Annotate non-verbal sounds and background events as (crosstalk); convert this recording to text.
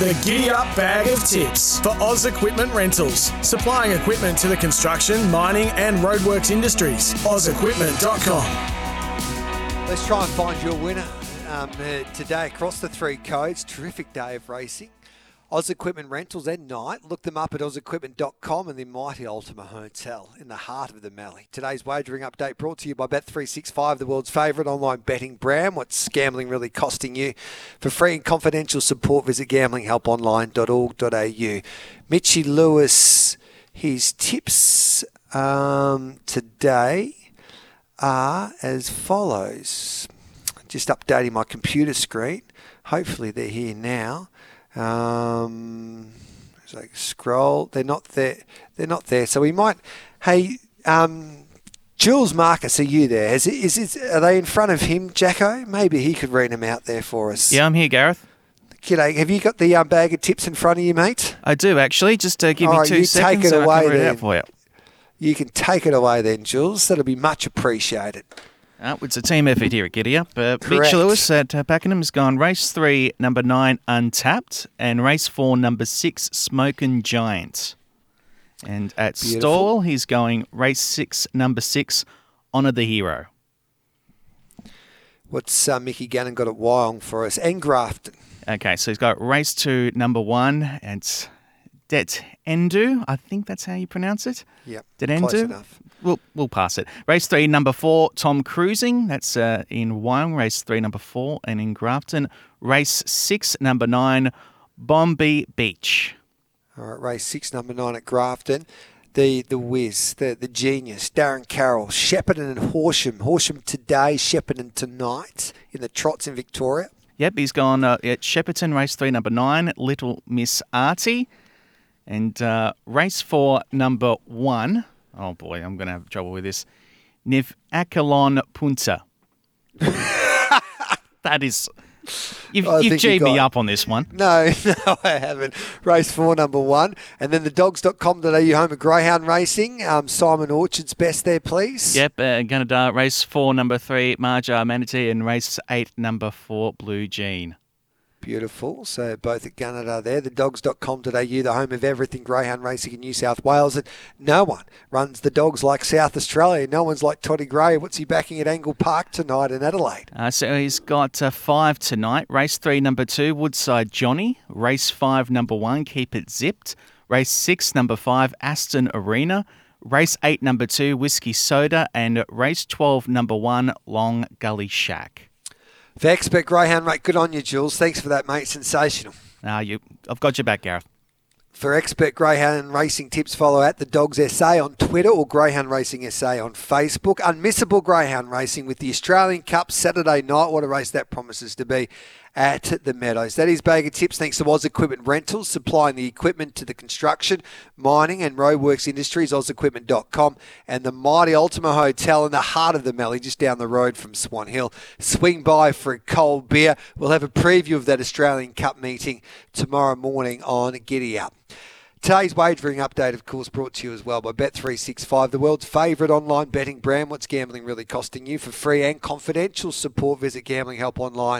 The Giddy Up Bag of Tips for Oz Equipment Rentals, supplying equipment to the construction, mining, and roadworks industries. OzEquipment.com. Let's try and find your winner um, uh, today across the three codes. Terrific day of racing. Oz Equipment Rentals and night. Look them up at ozequipment.com and the mighty Ultima Hotel in the heart of the Mallee. Today's wagering update brought to you by Bet365, the world's favourite online betting brand. What's gambling really costing you? For free and confidential support, visit gamblinghelponline.org.au. Mitchy Lewis, his tips um, today are as follows. Just updating my computer screen. Hopefully they're here now. Um, it's like scroll. They're not there. They're not there. So we might. Hey, um, Jules Marcus, are you there? Is it, is it, are they in front of him, Jacko? Maybe he could read them out there for us. Yeah, I'm here, Gareth. G'day. Have you got the um, bag of tips in front of you, mate? I do actually. Just uh, give All me right, two you seconds. take it away I can read it then. out for you. You can take it away then, Jules. That'll be much appreciated. Uh, it's a team effort here at Giddy Up. Uh, Lewis at uh, Pakenham has gone race three, number nine, Untapped, and race four, number six, Smokin' Giant. And at Beautiful. Stawell, he's going race six, number six, Honour the Hero. What's uh, Mickey Gannon got at Wyong for us? And Grafton. Okay, so he's got race two, number one, and Det Endu. I think that's how you pronounce it. Yep. Det Endu. We'll, we'll pass it. Race three, number four, Tom Cruising. That's uh, in Wyong. Race three, number four, and in Grafton. Race six, number nine, Bombay Beach. All right, race six, number nine at Grafton. The the whiz, the, the genius, Darren Carroll, Shepparton and Horsham. Horsham today, Shepparton tonight in the trots in Victoria. Yep, he's gone uh, at Shepparton, race three, number nine, Little Miss Artie. And uh, race four, number one, oh boy, I'm going to have trouble with this, Niv Akalon Punta. (laughs) that is, you've, I you've G'd me got- up on this one. (laughs) No, no, I haven't. Race four, number one. And then the dogs.com.au home of Greyhound Racing. Um, Simon Orchard's best there, please. Yep, uh, Gunnedah, race four, number three, Marja Manatee, and race eight, number four, Blue Jean. Beautiful. So both at Gunnedah there. The dogs.com.au, the home of everything greyhound racing in New South Wales. And no one runs the dogs like South Australia. No one's like Toddy Gray. What's he backing at Angle Park tonight in Adelaide? Uh, so he's got uh, five tonight. Race three, number two, Woodside Johnny. Race five, number one, Keep It Zipped. Race six, number five, Aston Arena. Race eight, number two, Whiskey Soda. And race 12, number one, Long Gully Shack. For expert greyhound mate, good on you, Jules. Thanks for that, mate. Sensational. Uh, you, I've got your back, Gareth. For expert greyhound racing tips, follow at the Dogs SA on Twitter or Greyhound Racing SA on Facebook. Unmissable greyhound racing with the Australian Cup Saturday night. What a race that promises to be at the Meadows. That is Bag of Tips thanks to Oz Equipment Rentals, supplying the equipment to the construction, mining and roadworks industries, ozequipment.com, and the mighty Ultima Hotel in the heart of the Mallee, just down the road from Swan Hill. Swing by for a cold beer. We'll have a preview of that Australian Cup meeting tomorrow morning on Giddy Up. Today's wagering update, of course, brought to you as well by Bet365, the world's favourite online betting brand. What's gambling really costing you? For free and confidential support, visit gamblinghelponline.org.au.